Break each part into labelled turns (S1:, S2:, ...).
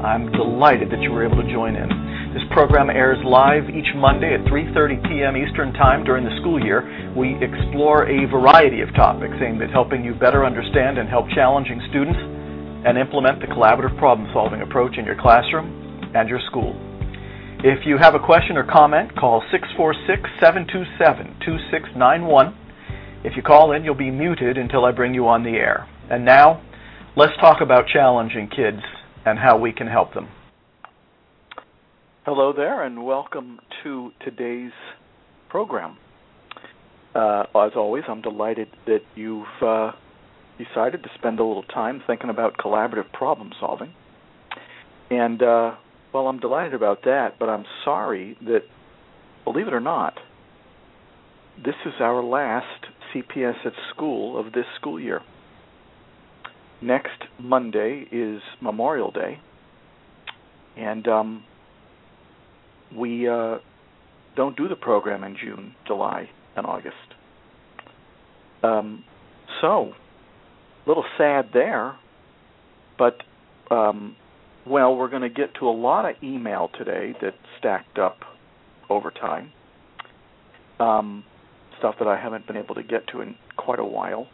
S1: I'm delighted that you were able to join in. This program airs live each Monday at 3:30 p.m. Eastern Time during the school year. We explore a variety of topics aimed at helping you better understand and help challenging students and implement the collaborative problem-solving approach in your classroom and your school. If you have a question or comment, call 646-727-2691. If you call in, you'll be muted until I bring you on the air. And now, let's talk about challenging kids and how we can help them. Hello there, and welcome to today's program. Uh, as always, I'm delighted that you've uh, decided to spend a little time thinking about collaborative problem solving. And, uh, well, I'm delighted about that, but I'm sorry that, believe it or not, this is our last CPS at school of this school year. Next Monday is Memorial Day, and um, we uh, don't do the program in June, July, and August. Um, so, a little sad there, but um, well, we're going to get to a lot of email today that stacked up over time. Um, stuff that I haven't been able to get to in quite a while.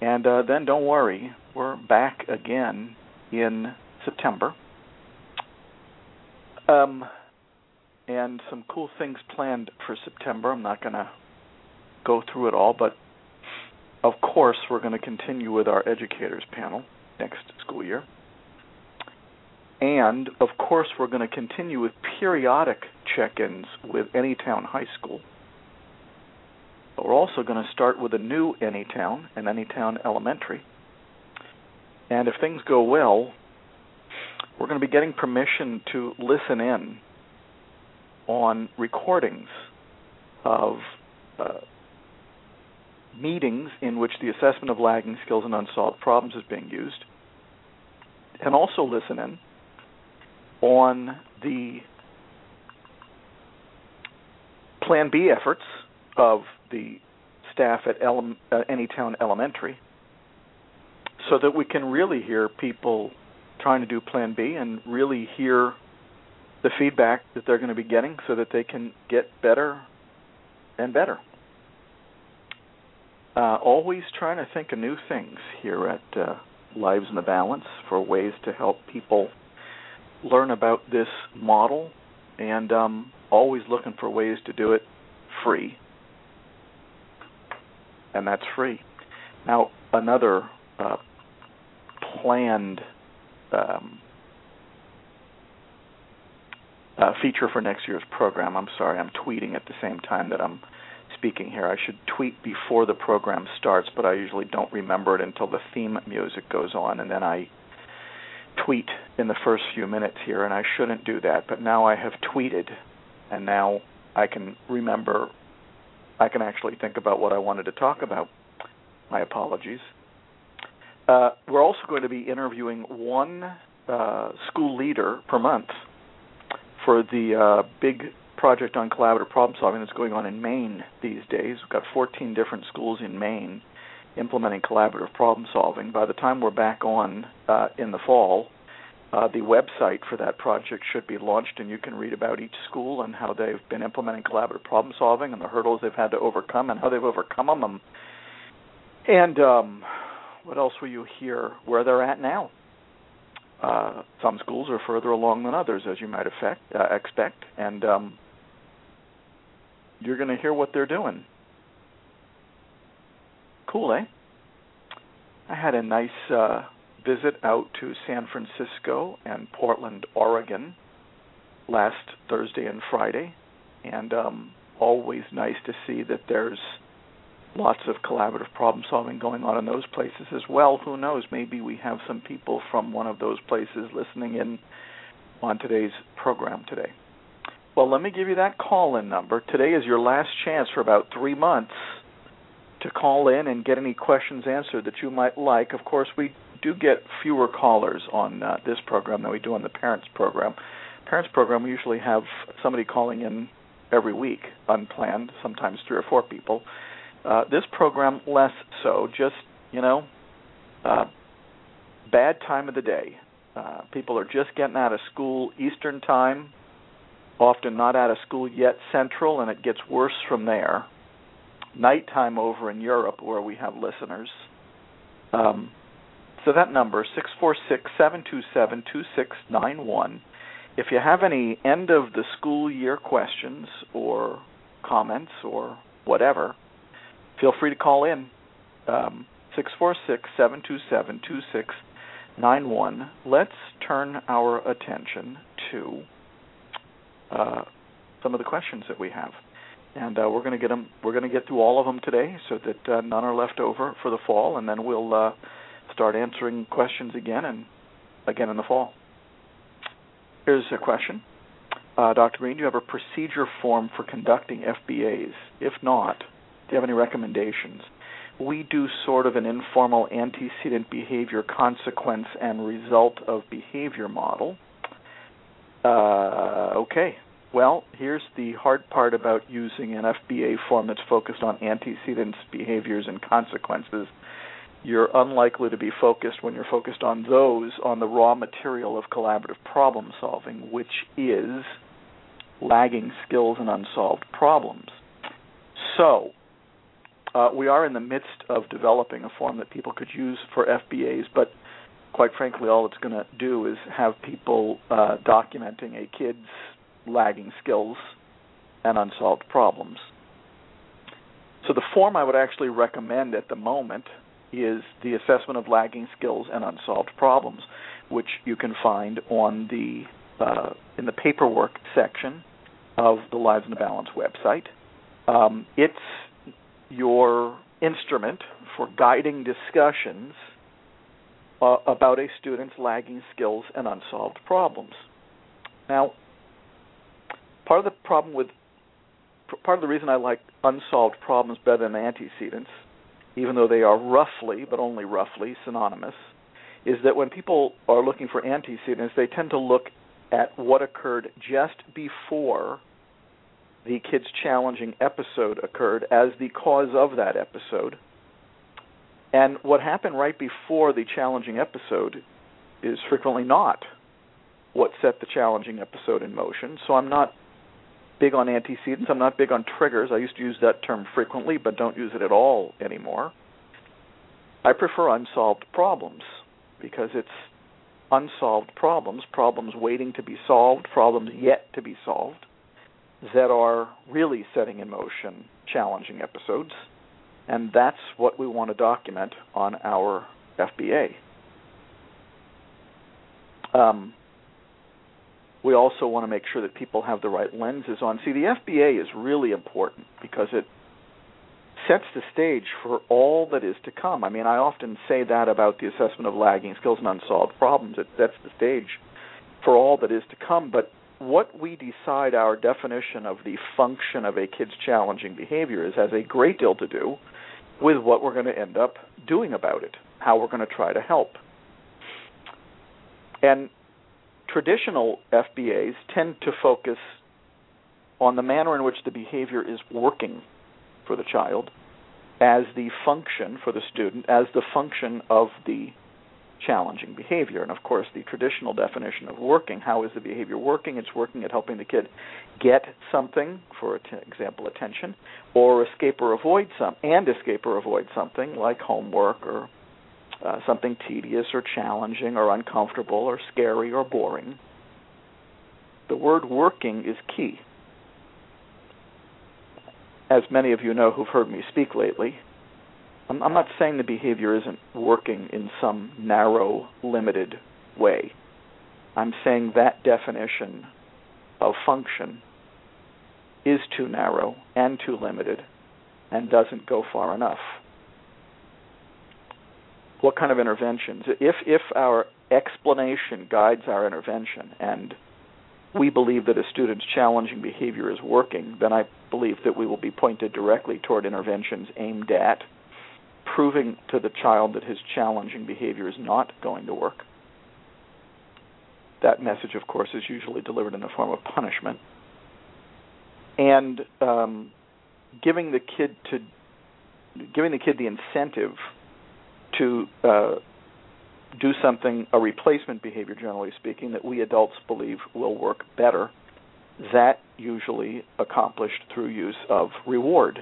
S1: And uh, then don't worry, we're back again in September. Um, and some cool things planned for September. I'm not going to go through it all, but of course, we're going to continue with our educators panel next school year. And of course, we're going to continue with periodic check ins with Anytown High School. But we're also going to start with a new Anytown and Anytown Elementary. And if things go well, we're going to be getting permission to listen in on recordings of uh, meetings in which the assessment of lagging skills and unsolved problems is being used, and also listen in on the Plan B efforts of the staff at Ele- uh, Anytown Elementary so that we can really hear people trying to do Plan B and really hear the feedback that they're going to be getting so that they can get better and better. Uh, always trying to think of new things here at uh, Lives in the Balance for ways to help people learn about this model and um, always looking for ways to do it free and that's free. Now, another uh, planned um, uh, feature for next year's program. I'm sorry, I'm tweeting at the same time that I'm speaking here. I should tweet before the program starts, but I usually don't remember it until the theme music goes on, and then I tweet in the first few minutes here, and I shouldn't do that. But now I have tweeted, and now I can remember I can actually think about what I wanted to talk about. My apologies. Uh, we're also going to be interviewing one uh, school leader per month for the uh, big project on collaborative problem solving that's going on in Maine these days. We've got 14 different schools in Maine implementing collaborative problem solving. By the time we're back on uh, in the fall, uh, the website for that project should be launched, and you can read about each school and how they've been implementing collaborative problem solving and the hurdles they've had to overcome and how they've overcome them. And um, what else will you hear where they're at now? Uh, some schools are further along than others, as you might uh, expect, and um, you're going to hear what they're doing. Cool, eh? I had a nice uh, visit out to San Francisco and Portland, Oregon last Thursday and Friday, and um, always nice to see that there's lots of collaborative problem solving going on in those places as well. Who knows? Maybe we have some people from one of those places listening in on today's program today? Well, let me give you that call in number. Today is your last chance for about three months to call in and get any questions answered that you might like. Of course, we do get fewer callers on uh, this program than we do on the parents program. Parents program, we usually have somebody calling in every week, unplanned, sometimes three or four people. Uh, this program, less so. Just you know, uh, bad time of the day. Uh, people are just getting out of school Eastern time, often not out of school yet Central, and it gets worse from there. Nighttime over in Europe, where we have listeners. Um, so that number six four six seven two seven two six nine one. If you have any end of the school year questions or comments or whatever, feel free to call in. Um, six four six seven two seven two six nine one. Let's turn our attention to uh, some of the questions that we have, and uh, we're going to get them. We're going to get through all of them today, so that uh, none are left over for the fall, and then we'll uh, start answering questions again and again in the fall. Here's a question. Uh, Dr. Greene, do you have a procedure form for conducting FBAs? If not, do you have any recommendations? we do sort of an informal antecedent behavior consequence and result of behavior model. Uh, okay, well, here's the hard part about using an FBA form that's focused on antecedents, behaviors, and consequences. You're unlikely to be focused when you're focused on those on the raw material of collaborative problem solving, which is lagging skills and unsolved problems. So, uh, we are in the midst of developing a form that people could use for FBAs, but quite frankly, all it's going to do is have people uh, documenting a kid's lagging skills and unsolved problems. So the form I would actually recommend at the moment is the assessment of lagging skills and unsolved problems, which you can find on the uh, in the paperwork section of the Lives in the Balance website. Um, it's your instrument for guiding discussions uh, about a student's lagging skills and unsolved problems. Now, part of the problem with part of the reason I like unsolved problems better than antecedents, even though they are roughly, but only roughly, synonymous, is that when people are looking for antecedents, they tend to look at what occurred just before the kid's challenging episode occurred as the cause of that episode. And what happened right before the challenging episode is frequently not what set the challenging episode in motion. So I'm not big on antecedents. I'm not big on triggers. I used to use that term frequently, but don't use it at all anymore. I prefer unsolved problems because it's unsolved problems, problems waiting to be solved, problems yet to be solved that are really setting in motion challenging episodes, and that's what we want to document on our FBA. Um, we also want to make sure that people have the right lenses on. See, the FBA is really important because it sets the stage for all that is to come. I mean, I often say that about the assessment of lagging skills and unsolved problems. It sets the stage for all that is to come, but what we decide our definition of the function of a kid's challenging behavior is has a great deal to do with what we're going to end up doing about it, how we're going to try to help. And traditional FBAs tend to focus on the manner in which the behavior is working for the child as the function for the student, as the function of the challenging behavior. And of course, the traditional definition of working, how is the behavior working? It's working at helping the kid get something, for example, attention, or escape or avoid some, and escape or avoid something like homework or uh, something tedious or challenging or uncomfortable or scary or boring. The word working is key. As many of you know who've heard me speak lately, I'm, I'm not saying the behavior isn't working in some narrow, limited way. I'm saying that definition of function is too narrow and too limited and doesn't go far enough. What kind of interventions? If if our explanation guides our intervention and we believe that a student's challenging behavior is working, then I believe that we will be pointed directly toward interventions aimed at proving to the child that his challenging behavior is not going to work. That message, of course, is usually delivered in the form of punishment. And um, giving the kid to giving the kid the incentive to uh, do something, a replacement behavior, generally speaking, that we adults believe will work better. That usually accomplished through use of reward.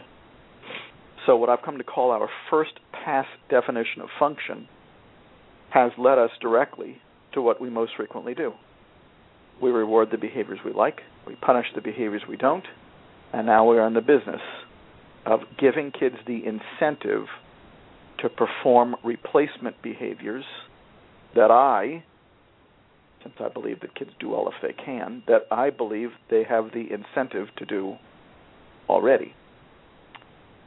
S1: So, what I've come to call our first pass definition of function has led us directly to what we most frequently do. We reward the behaviors we like, we punish the behaviors we don't, and now we're in the business of giving kids the incentive to perform replacement behaviors that I, since I believe that kids do all if they can, that I believe they have the incentive to do already.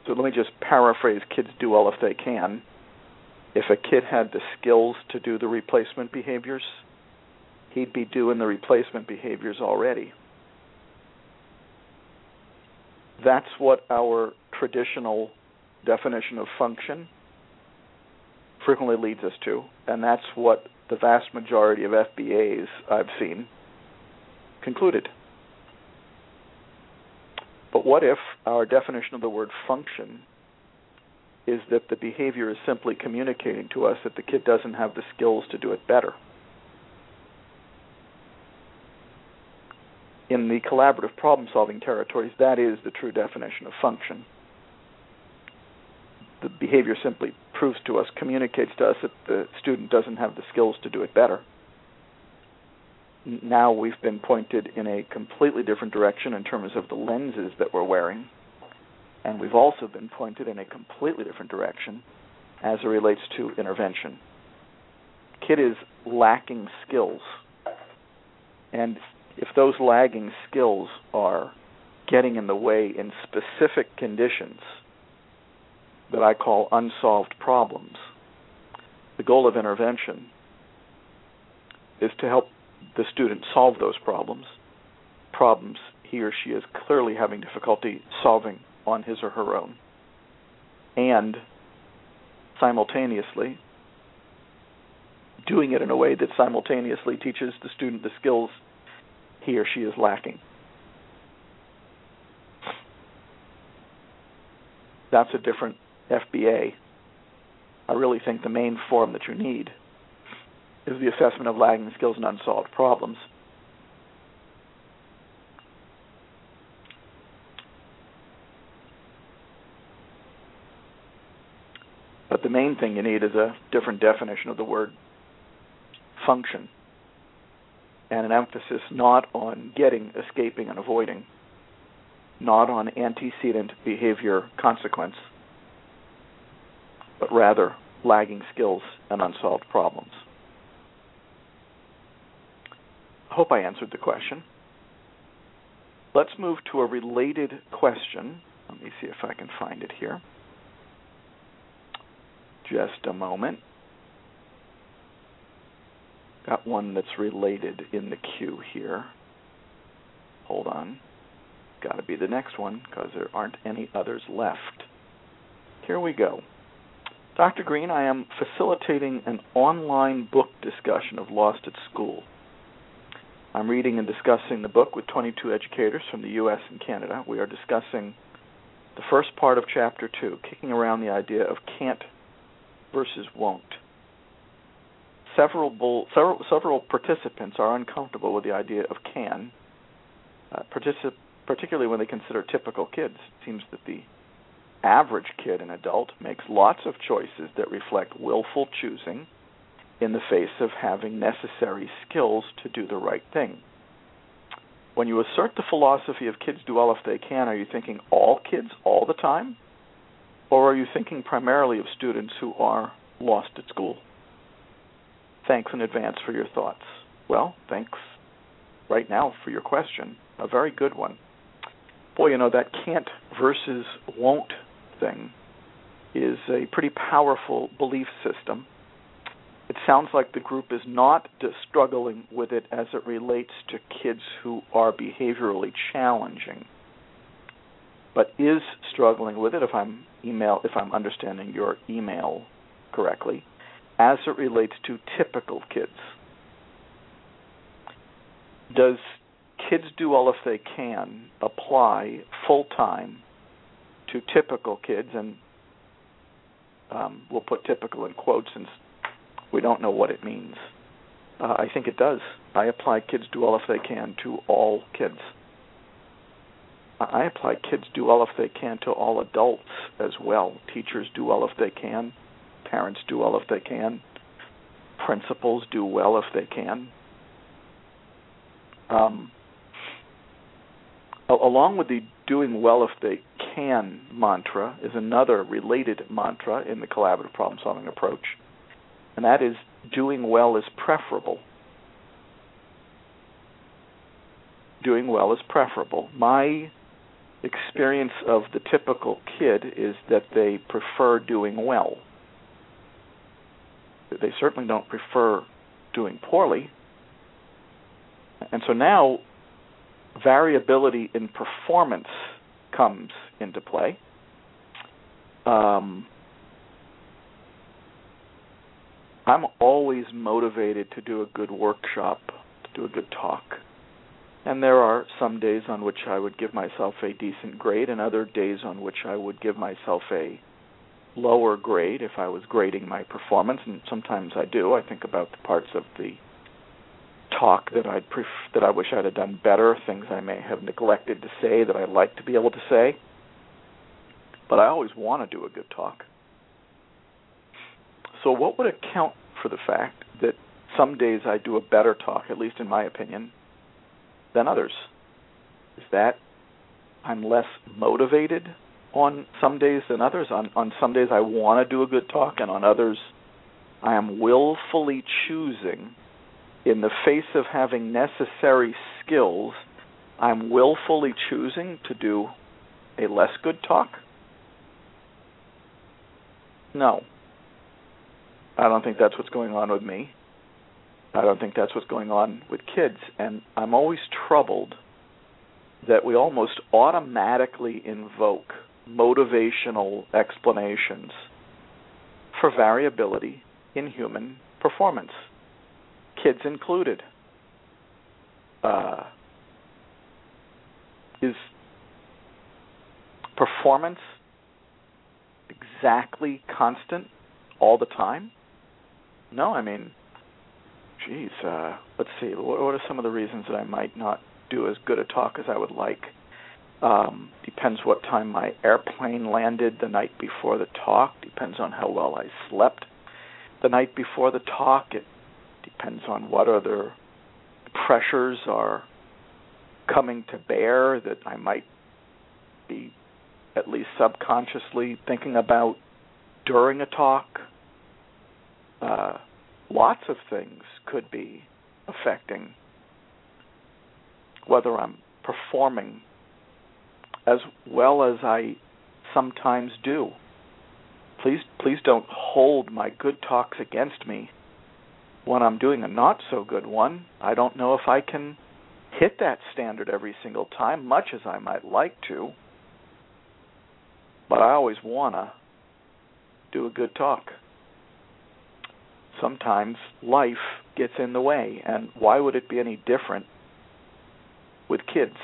S1: So let me just paraphrase kids do all if they can. If a kid had the skills to do the replacement behaviors, he'd be doing the replacement behaviors already. That's what our traditional definition of function frequently leads us to, and that's what the vast majority of FBAs I've seen concluded. But what if our definition of the word function is that the behavior is simply communicating to us that the kid doesn't have the skills to do it better? In the collaborative problem solving territories, that is the true definition of function the behavior simply proves to us, communicates to us that the student doesn't have the skills to do it better. Now we've been pointed in a completely different direction in terms of the lenses that we're wearing, and we've also been pointed in a completely different direction as it relates to intervention. Kid is lacking skills, and if those lagging skills are getting in the way in specific conditions, that I call unsolved problems. The goal of intervention is to help the student solve those problems, problems he or she is clearly having difficulty solving on his or her own. And simultaneously, doing it in a way that simultaneously teaches the student the skills he or she is lacking. That's a different FBA, I really think the main form that you need is the assessment of lagging skills and unsolved problems. But the main thing you need is a different definition of the word function and an emphasis not on getting, escaping, and avoiding, not on antecedent behavior consequence, but rather lagging skills and unsolved problems. I hope I answered the question. Let's move to a related question. Let me see if I can find it here. Just a moment. Got one that's related in the queue here. Hold on. Got to be the next one because there aren't any others left. Here we go. Dr. Greene, I am facilitating an online book discussion of Lost at School. I'm reading and discussing the book with 22 educators from the U.S. and Canada. We are discussing the first part of Chapter 2, kicking around the idea of can't versus won't. Several, bull, several, several participants are uncomfortable with the idea of can, uh, particip- particularly when they consider typical kids. It seems that the average kid and adult makes lots of choices that reflect willful choosing in the face of having necessary skills to do the right thing. When you assert the philosophy of kids do all if they can, are you thinking all kids all the time? Or are you thinking primarily of students who are lost at school? Thanks in advance for your thoughts. Well, thanks right now for your question. A very good one. Boy, you know, that can't versus won't is a pretty powerful belief system. it sounds like the group is not struggling with it as it relates to kids who are behaviorally challenging, but is struggling with it if I'm email if I'm understanding your email correctly, as it relates to typical kids. Does kids do all if they can apply full time to typical kids and um, we'll put typical in quotes since we don't know what it means. Uh, I think it does. I apply kids do all if they can to all kids. I apply kids do all if they can to all adults as well. Teachers do all if they can. Parents do all if they can. Principals do well if they can. Um, along with the doing well if they can mantra is another related mantra in the collaborative problem solving approach, and that is doing well is preferable. Doing well is preferable. My experience of the typical kid is that they prefer doing well. They certainly don't prefer doing poorly. And so now variability in performance comes into play. Um, I'm always motivated to do a good workshop, to do a good talk. And there are some days on which I would give myself a decent grade, and other days on which I would give myself a lower grade if I was grading my performance, and sometimes I do. I think about the parts of the talk that I'd pref- that I wish I'd have done better, things I may have neglected to say that I'd like to be able to say. But I always want to do a good talk. So what would account for the fact that some days I do a better talk, at least in my opinion, than others? Is that I'm less motivated on some days than others. On on some days I want to do a good talk and on others I am willfully choosing in the face of having necessary skills, I'm willfully choosing to do a less good talk? No. I don't think that's what's going on with me. I don't think that's what's going on with kids. And I'm always troubled that we almost automatically invoke motivational explanations for variability in human performance kids included. Uh, is performance exactly constant all the time? No, I mean, geez, uh, let's see. What, what, are some of the reasons that I might not do as good a talk as I would like? Um, depends what time my airplane landed the night before the talk. Depends on how well I slept the night before the talk. It depends on what other pressures are coming to bear that I might be at least subconsciously thinking about during a talk. Uh, lots of things could be affecting whether I'm performing as well as I sometimes do. Please please don't hold my good talks against me when I'm doing a not so good one, I don't know if I can hit that standard every single time, much as I might like to. But I always want to do a good talk. Sometimes life gets in the way, and why would it be any different with kids,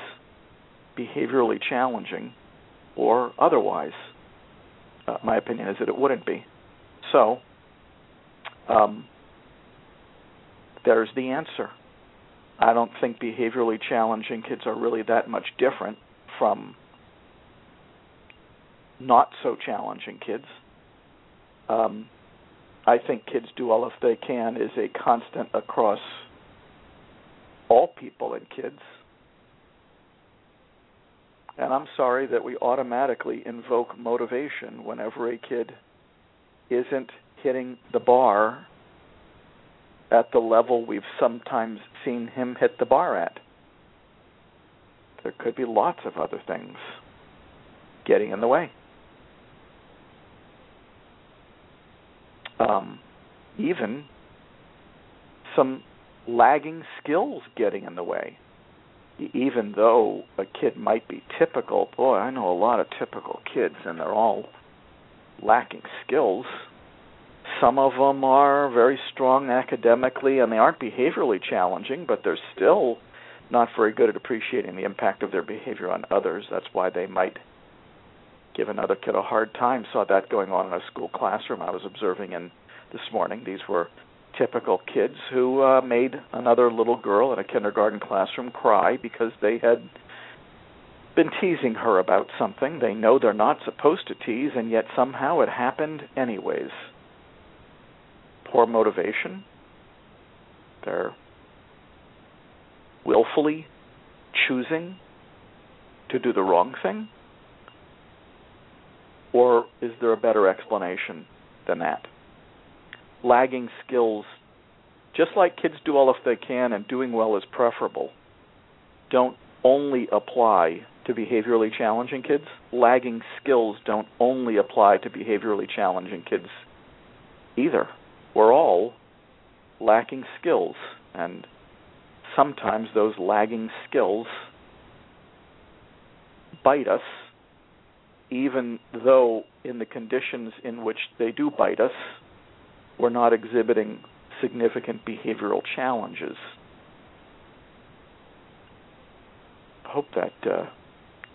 S1: behaviorally challenging or otherwise? Uh, my opinion is that it wouldn't be. So, um, there's the answer. I don't think behaviorally challenging kids are really that much different from not so challenging kids. Um, I think kids do all if they can is a constant across all people and kids. And I'm sorry that we automatically invoke motivation whenever a kid isn't hitting the bar at the level we've sometimes seen him hit the bar at. There could be lots of other things getting in the way. Um, even some lagging skills getting in the way. Even though a kid might be typical, boy, I know a lot of typical kids, and they're all lacking skills. Some of them are very strong academically, and they aren't behaviorally challenging, but they're still not very good at appreciating the impact of their behavior on others. That's why they might give another kid a hard time. Saw that going on in a school classroom I was observing in this morning. These were typical kids who uh, made another little girl in a kindergarten classroom cry because they had been teasing her about something they know they're not supposed to tease, and yet somehow it happened anyways. Poor motivation. They're willfully choosing to do the wrong thing? Or is there a better explanation than that? lagging skills, just like kids do all if they can and doing well is preferable, don't only apply to behaviorally challenging kids. Lagging skills don't only apply to behaviorally challenging kids either. We're all lacking skills, and sometimes those lagging skills bite us, even though in the conditions in which they do bite us, we're not exhibiting significant behavioral challenges. I hope that uh,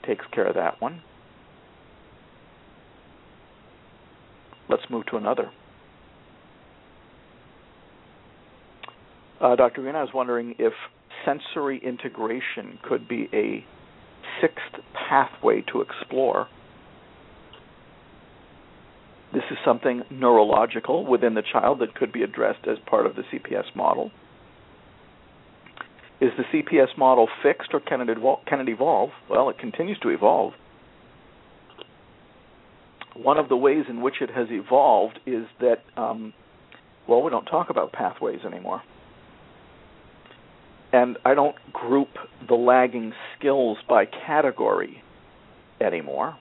S1: takes care of that one. Let's move to another. Dr. Greene, I was wondering if sensory integration could be a sixth pathway to explore this is something neurological within the child that could be addressed as part of the CPS model. Is the CPS model fixed or can it, evol- can it evolve? Well, it continues to evolve. One of the ways in which it has evolved is that, um, well, we don't talk about pathways anymore. And I don't group the lagging skills by category anymore.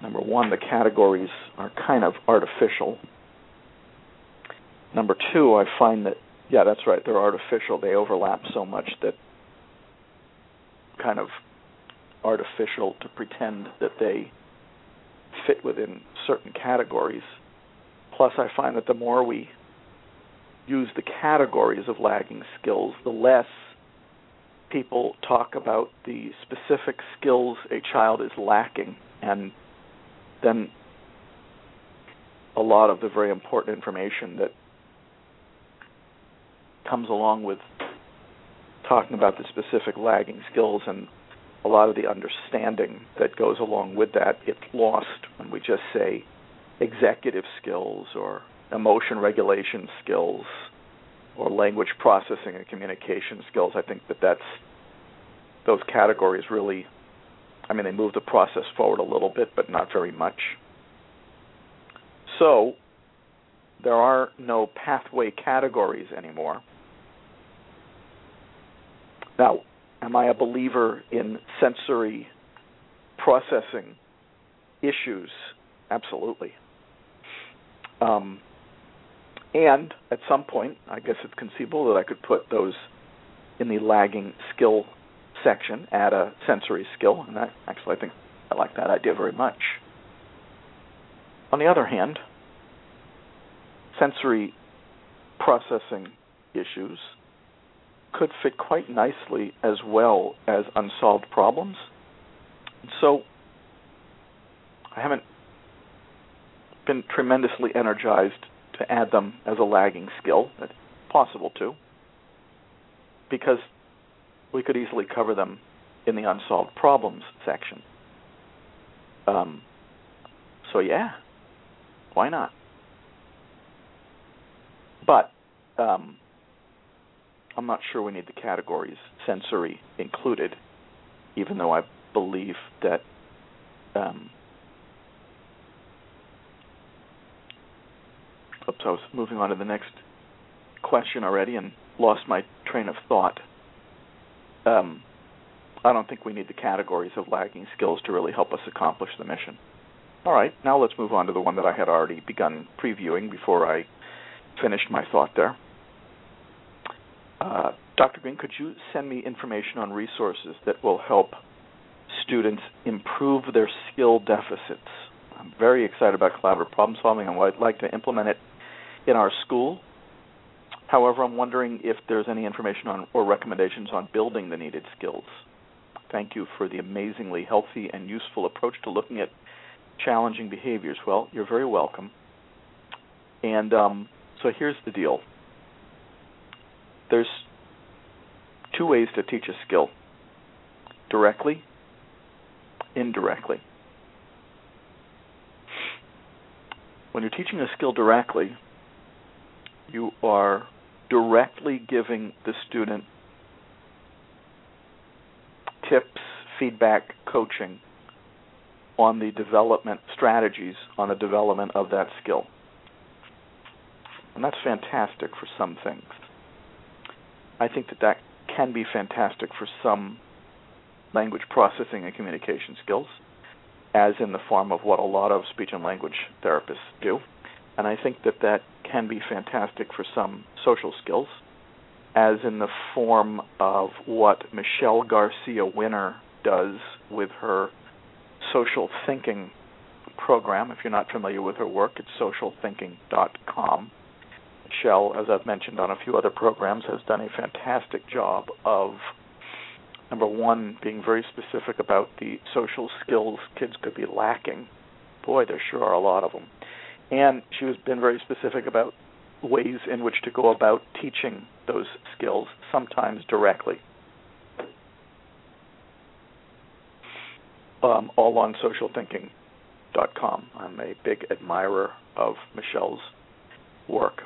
S1: Number one, the categories are kind of artificial. Number two, I find that, yeah, that's right, they're artificial. They overlap so much that kind of artificial to pretend that they fit within certain categories. Plus, I find that the more we use the categories of lagging skills, the less people talk about the specific skills a child is lacking and then a lot of the very important information that comes along with talking about the specific lagging skills and a lot of the understanding that goes along with that. Gets lost when we just say executive skills or emotion regulation skills or language processing and communication skills. I think that that's those categories really I mean, they move the process forward a little bit, but not very much. So, there are no pathway categories anymore. Now, am I a believer in sensory processing issues? Absolutely. Um, and at some point, I guess it's conceivable that I could put those in the lagging skill section add a sensory skill, and that actually I think I like that idea very much. On the other hand, sensory processing issues could fit quite nicely as well as unsolved problems. So I haven't been tremendously energized to add them as a lagging skill. It's possible to, because we could easily cover them in the unsolved problems section. Um, so yeah, why not? But um, I'm not sure we need the categories sensory included, even though I believe that um, oops, I was moving on to the next question already and lost my train of thought um, I don't think we need the categories of lagging skills to really help us accomplish the mission. All right, now let's move on to the one that I had already begun previewing before I finished my thought there. Uh, Dr. Greene, could you send me information on resources that will help students improve their skill deficits? I'm very excited about collaborative problem solving and would like to implement it in our school. However, I'm wondering if there's any information on or recommendations on building the needed skills. Thank you for the amazingly healthy and useful approach to looking at challenging behaviors. Well, you're very welcome. And um, so here's the deal there's two ways to teach a skill directly, indirectly. When you're teaching a skill directly, you are directly giving the student tips, feedback, coaching on the development strategies on the development of that skill. And that's fantastic for some things. I think that that can be fantastic for some language processing and communication skills, as in the form of what a lot of speech and language therapists do. And I think that that can be fantastic for some social skills, as in the form of what Michelle Garcia Winner does with her social thinking program. If you're not familiar with her work, it's socialthinking.com. Michelle, as I've mentioned on a few other programs, has done a fantastic job of number one, being very specific about the social skills kids could be lacking. Boy, there sure are a lot of them. And she has been very specific about ways in which to go about teaching those skills, sometimes directly. Um, all on socialthinking.com. I'm a big admirer of Michelle's work.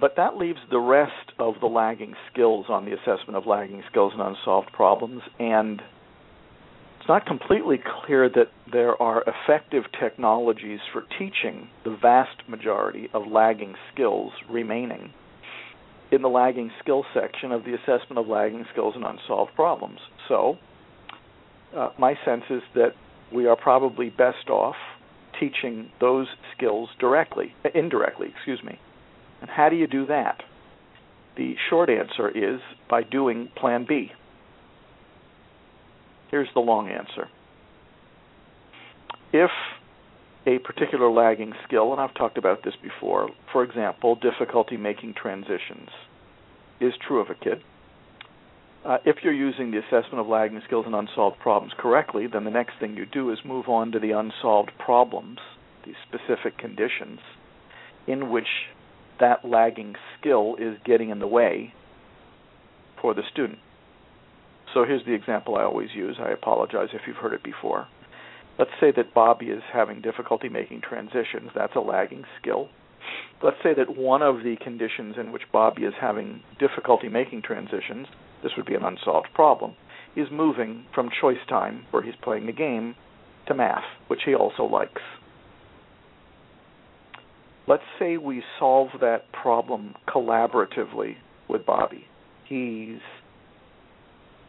S1: But that leaves the rest of the lagging skills on the assessment of lagging skills and unsolved problems. And it's not completely clear that there are effective technologies for teaching the vast majority of lagging skills remaining in the lagging skills section of the assessment of lagging skills and unsolved problems. So, uh, my sense is that we are probably best off teaching those skills directly, indirectly, excuse me, and how do you do that? The short answer is by doing Plan B. Here's the long answer. If a particular lagging skill, and I've talked about this before, for example, difficulty making transitions, is true of a kid, uh, if you're using the assessment of lagging skills and unsolved problems correctly, then the next thing you do is move on to the unsolved problems, the specific conditions in which that lagging skill is getting in the way for the student. So here's the example I always use. I apologize if you've heard it before. Let's say that Bobby is having difficulty making transitions. That's a lagging skill. Let's say that one of the conditions in which Bobby is having difficulty making transitions, this would be an unsolved problem, is moving from choice time, where he's playing a game, to math, which he also likes let's say we solve that problem collaboratively with Bobby. He's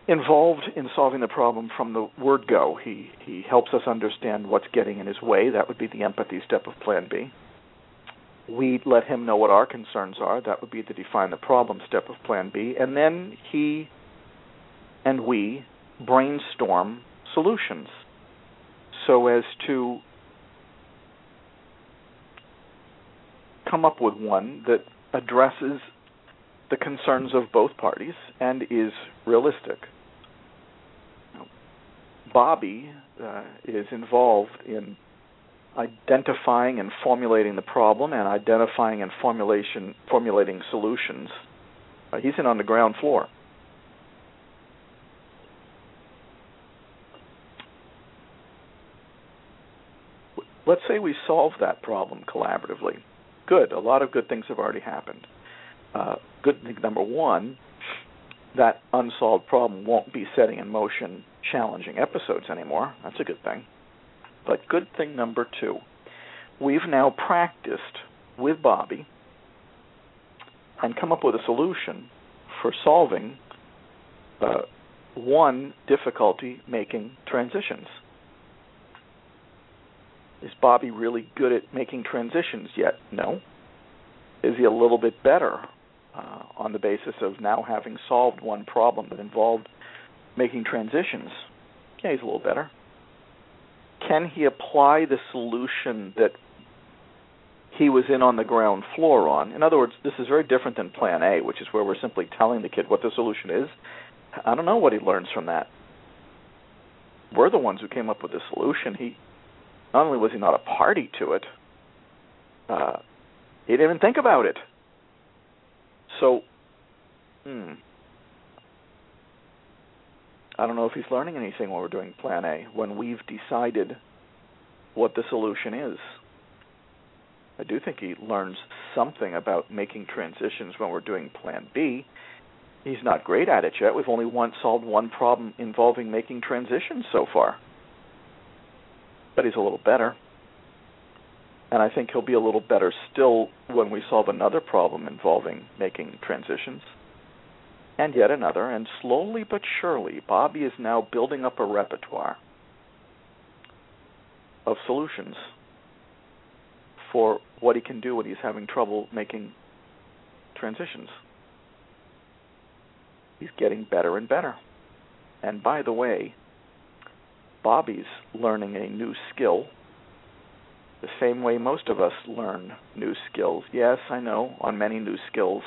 S1: involved in solving the problem from the word go. He he helps us understand what's getting in his way. That would be the empathy step of plan B. We let him know what our concerns are. That would be the define the problem step of plan B. And then he and we brainstorm solutions so as to come up with one that addresses the concerns of both parties and is realistic. Bobby uh, is involved in identifying and formulating the problem and identifying and formulation formulating solutions. Uh, he's in on the ground floor. Let's say we solve that problem collaboratively good. A lot of good things have already happened. Uh, good thing number one, that unsolved problem won't be setting in motion challenging episodes anymore. That's a good thing. But good thing number two, we've now practiced with Bobby and come up with a solution for solving uh, one difficulty making transitions. Is Bobby really good at making transitions yet? No. Is he a little bit better uh, on the basis of now having solved one problem that involved making transitions. Yeah, he's a little better. Can he apply the solution that he was in on the ground floor on? In other words, this is very different than plan A, which is where we're simply telling the kid what the solution is. I don't know what he learns from that. We're the ones who came up with the solution. He not only was he not a party to it, uh, he didn't even think about it. So, hmm. I don't know if he's learning anything when we're doing plan A, when we've decided what the solution is. I do think he learns something about making transitions when we're doing plan B. He's not great at it yet. We've only once solved one problem involving making transitions so far. But he's a little better. And I think he'll be a little better still when we solve another problem involving making transitions. And yet another, and slowly but surely, Bobby is now building up a repertoire of solutions for what he can do when he's having trouble making transitions. He's getting better and better. And by the way, Bobby's learning a new skill the same way most of us learn new skills. Yes, I know, on many new skills,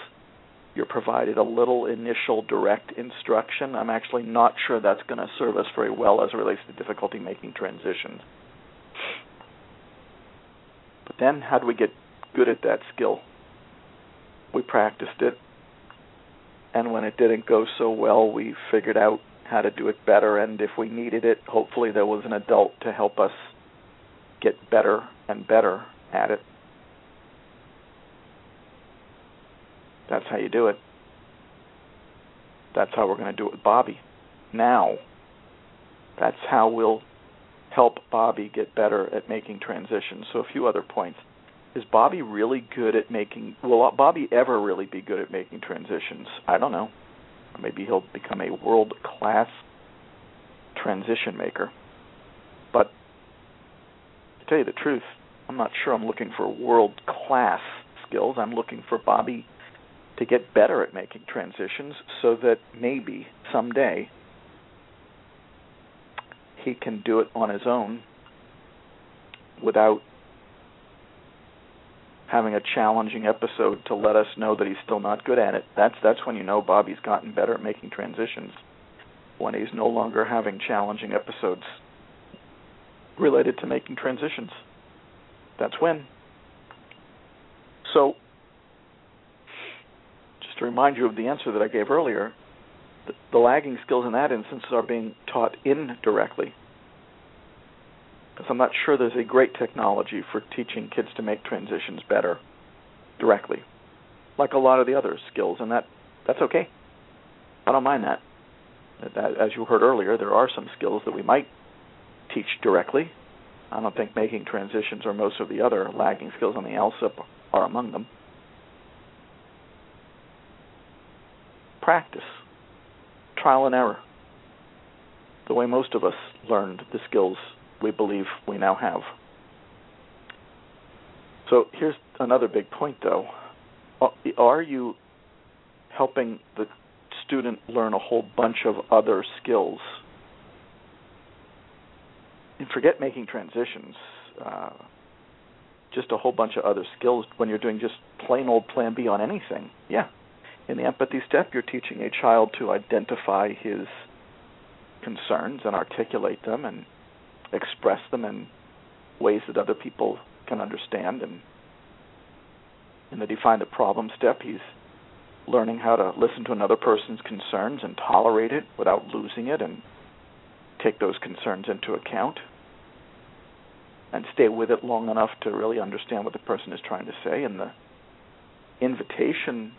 S1: you're provided a little initial direct instruction. I'm actually not sure that's going to serve us very well as it relates to difficulty making transitions. But then, how do we get good at that skill? We practiced it, and when it didn't go so well, we figured out how to do it better. And if we needed it, hopefully there was an adult to help us get better and better at it. That's how you do it. That's how we're going to do it with Bobby. Now, that's how we'll help Bobby get better at making transitions. So, a few other points. Is Bobby really good at making? Will Bobby ever really be good at making transitions? I don't know. Maybe he'll become a world class transition maker. But to tell you the truth, I'm not sure I'm looking for world class skills. I'm looking for Bobby to get better at making transitions so that maybe someday he can do it on his own without having a challenging episode to let us know that he's still not good at it. That's that's when you know Bobby's gotten better at making transitions. When he's no longer having challenging episodes related to making transitions. That's when. So, to remind you of the answer that I gave earlier, the, the lagging skills in that instance are being taught indirectly. Because I'm not sure there's a great technology for teaching kids to make transitions better directly, like a lot of the other skills, and that that's okay. I don't mind that. As you heard earlier, there are some skills that we might teach directly. I don't think making transitions or most of the other lagging skills on the ALSUP are among them. Practice, trial and error. The way most of us learned the skills we believe we now have. So here's another big point, though. Are you helping the student learn a whole bunch of other skills and forget making transitions. Uh, just a whole bunch of other skills when you're doing just plain old Plan B on anything. Yeah. In the empathy step, you're teaching a child to identify his concerns and articulate them and express them in ways that other people can understand. And in the define the problem step, he's learning how to listen to another person's concerns and tolerate it without losing it and take those concerns into account and stay with it long enough to really understand what the person is trying to say. And the invitation,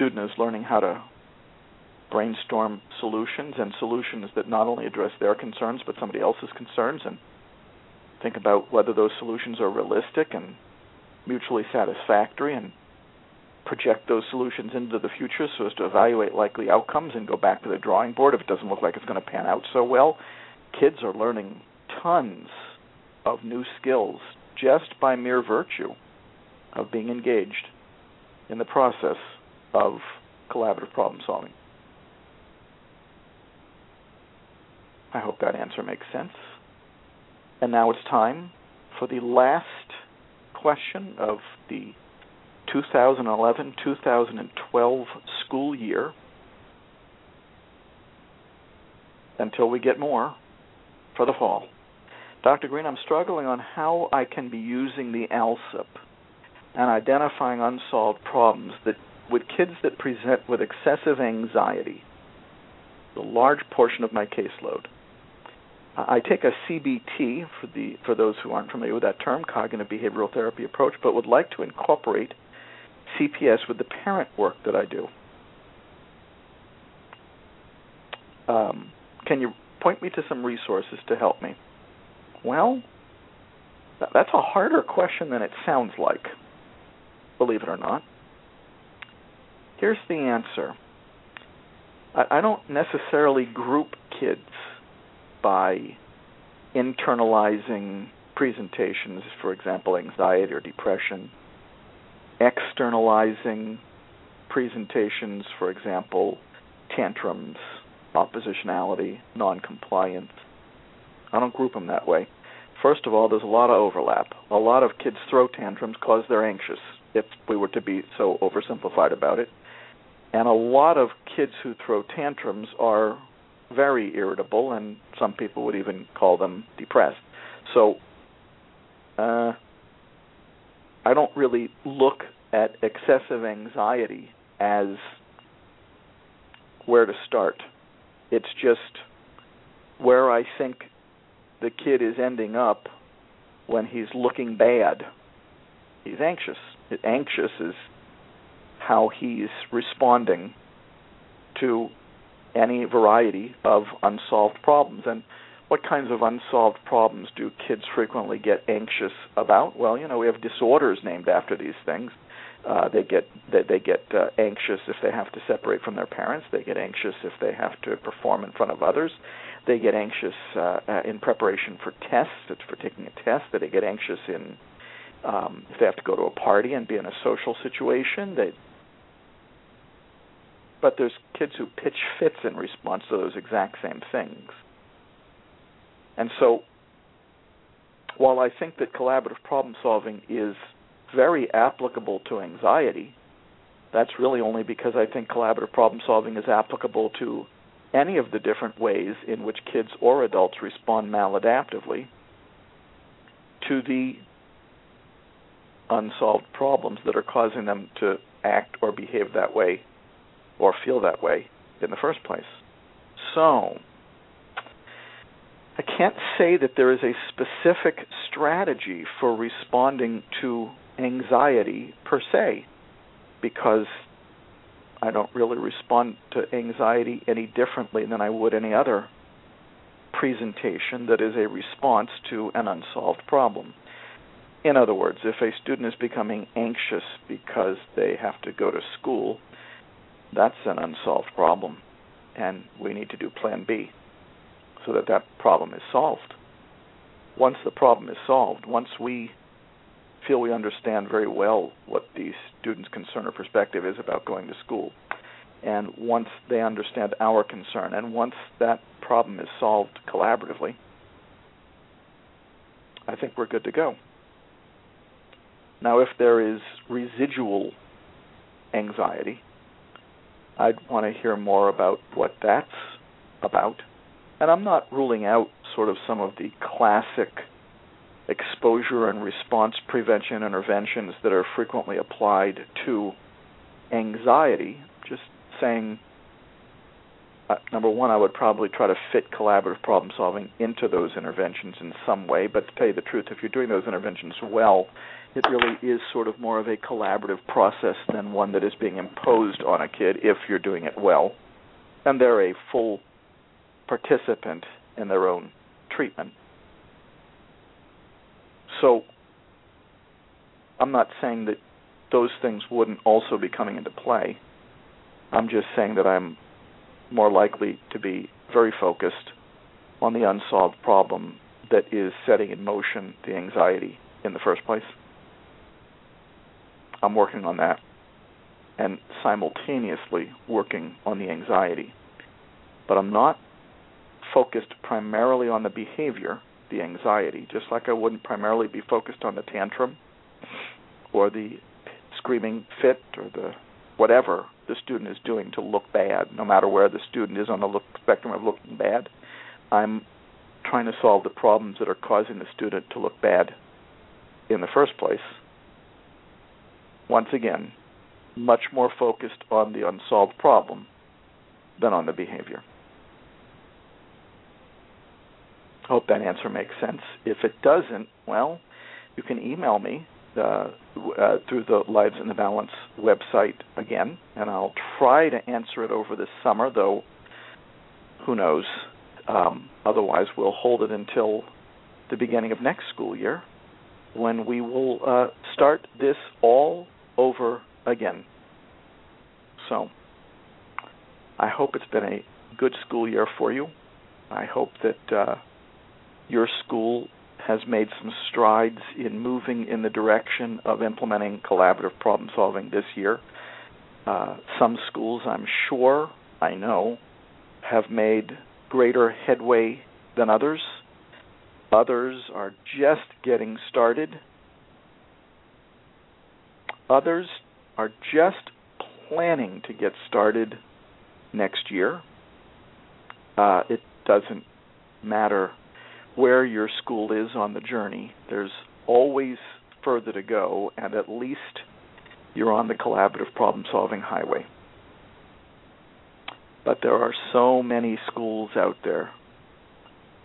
S1: student is learning how to brainstorm solutions and solutions that not only address their concerns but somebody else's concerns and think about whether those solutions are realistic and mutually satisfactory and project those solutions into the future so as to evaluate likely outcomes and go back to the drawing board if it doesn't look like it's going to pan out so well. Kids are learning tons of new skills just by mere virtue of being engaged. in the process of collaborative problem solving. I hope that answer makes sense. And now it's time for the last question of the 2011 2012 school year. Until we get more for the fall. Dr. Greene, I'm struggling on how I can be using the ALSUP and identifying unsolved problems that with kids that present with excessive anxiety, a large portion of my caseload. I take a CBT for the for those who aren't familiar with that term, cognitive behavioral therapy approach, but would like to incorporate CPS with the parent work that I do. Um, can you point me to some resources to help me? Well, that's a harder question than it sounds like, believe it or not. Here's the answer I don't necessarily group kids by internalizing presentations, for example, anxiety or depression, externalizing presentations, for example, tantrums, oppositionality, noncompliance. I don't group them that way. First of all, there's a lot of overlap. A lot of kids throw tantrums because they're anxious, if we were to be so oversimplified about it. And a lot of kids who throw tantrums are very irritable, and some people would even call them depressed. So, uh, I don't really look at excessive anxiety as where to start. It's just where I think the kid is ending up when he's looking bad. He's anxious. Anxious is how he's responding to any variety of unsolved problems. And what kinds of unsolved problems do kids frequently get anxious about? Well, you know, we have disorders named after these things. Uh, they get they, they get uh, anxious if they have to separate from their parents. They get anxious if they have to perform in front of others. They get anxious uh, uh, in preparation for tests, for taking a test. They get anxious in um, if they have to go to a party and be in a social situation. They but there's kids who pitch fits in response to those exact same things. And so, while I think that collaborative problem solving is very applicable to anxiety, that's really only because I think collaborative problem solving is applicable to any of the different ways in which kids or adults respond maladaptively to the unsolved problems that are causing them to act or behave that way or feel that way in the first place. So, I can't say that there is a specific strategy for responding to anxiety per se, because I don't really respond to anxiety any differently than I would any other presentation that is a response to an unsolved problem. In other words, if a student is becoming anxious because they have to go to school, that's an unsolved problem, and we need to do Plan B so that that problem is solved. Once the problem is solved, once we feel we understand very well what the student's concern or perspective is about going to school, and once they understand our concern, and once that problem is solved collaboratively, I think we're good to go. Now, if there is residual anxiety, I'd want to hear more about what that's about. And I'm not ruling out sort of some of the classic exposure and response prevention interventions that are frequently applied to anxiety. Just saying, uh, number one, I would probably try to fit collaborative problem solving into those interventions in some way. But to tell you the truth, if you're doing those interventions well, it really is sort of more of a collaborative process than one that is being imposed on a kid if you're doing it well. And they're a full participant in their own treatment. So I'm not saying that those things wouldn't also be coming into play. I'm just saying that I'm more likely to be very focused on the unsolved problem that is setting in motion the anxiety in the first place. I'm working on that. and simultaneously working on the anxiety. But I'm not focused primarily on the behavior, the anxiety, just like I wouldn't primarily be focused on the tantrum or the screaming fit or the whatever the student is doing to look bad, no matter where the student is on the look spectrum of looking bad. I'm trying to solve the problems that are causing the student to look bad in the first place. Once again, much more focused on the unsolved problem than on the behavior. Hope that answer makes sense. If it doesn't, well, you can email me uh, uh, through the Lives in the Balance website again, and I'll try to answer it over this summer, though who knows. Um, otherwise, we'll hold it until the beginning of next school year when we will uh, start this all over again. So, I hope it's been a good school year for you. I hope that uh, your school has made some strides in moving in the direction of implementing collaborative problem solving this year. Uh, some schools, I'm sure, I know, have made greater headway than others. Others are just getting started. Others are just planning to get started next year. Uh, it doesn't matter where your school is on the journey. There's always further to go, and at least you're on the collaborative problem solving highway. But there are so many schools out there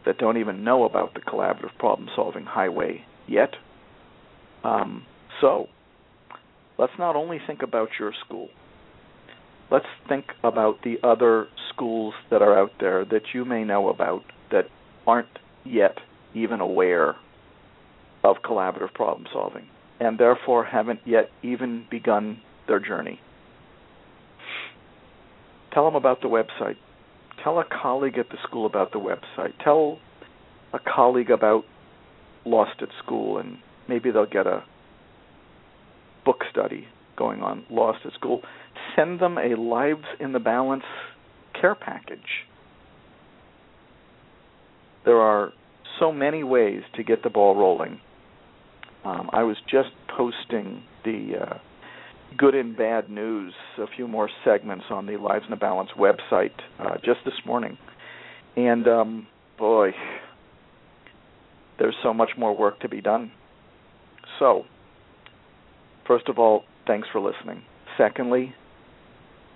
S1: that don't even know about the collaborative problem solving highway yet. Um, so let's not only think about your school, let's think about the other schools that are out there that you may know about that aren't yet even aware of collaborative problem solving and therefore haven't yet even begun their journey. Tell them about the website. Tell a colleague at the school about the website. Tell a colleague about Lost at School, and maybe they'll get a book study going on Lost at School. Send them a Lives in the Balance care package there are so many ways to get the ball rolling. Um, I was just posting the uh, good and bad news, a few more segments on the Lives in the Balance website uh, just this morning, and um, boy, there's so much more work to be done. So, first of all, thanks for listening. Secondly,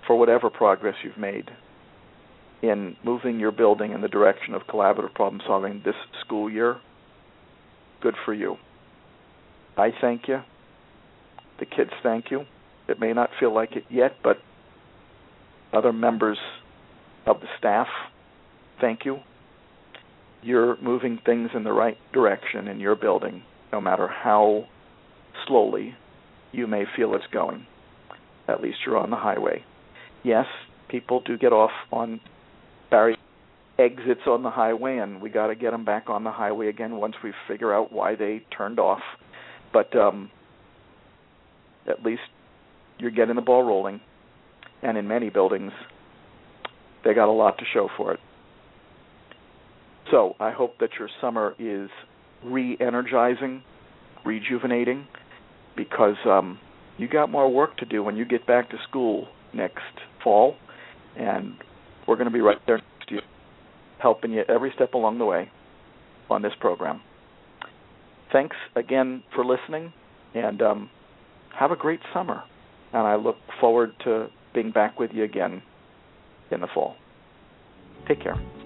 S1: for whatever progress you've made, in moving your building in the direction of collaborative problem solving this school year, good for you. I thank you. The kids thank you. It may not feel like it yet, but other members of the staff thank you. You're moving things in the right direction in your building, no matter how slowly you may feel it's going. At least you're on the highway. Yes, people do get off on Barry exits on the highway, and we got to get them back on the highway again once we figure out why they turned off. But um, at least you're getting the ball rolling, and in many buildings, they got a lot to show for it. So I hope that your summer is re-energizing, rejuvenating, because um, you got more work to do when you get back to school next fall, and we're going to be right there next to you, helping you every step along the way on this program. Thanks again for listening, and um, have a great summer. And I look forward to being back with you again in the fall. Take care.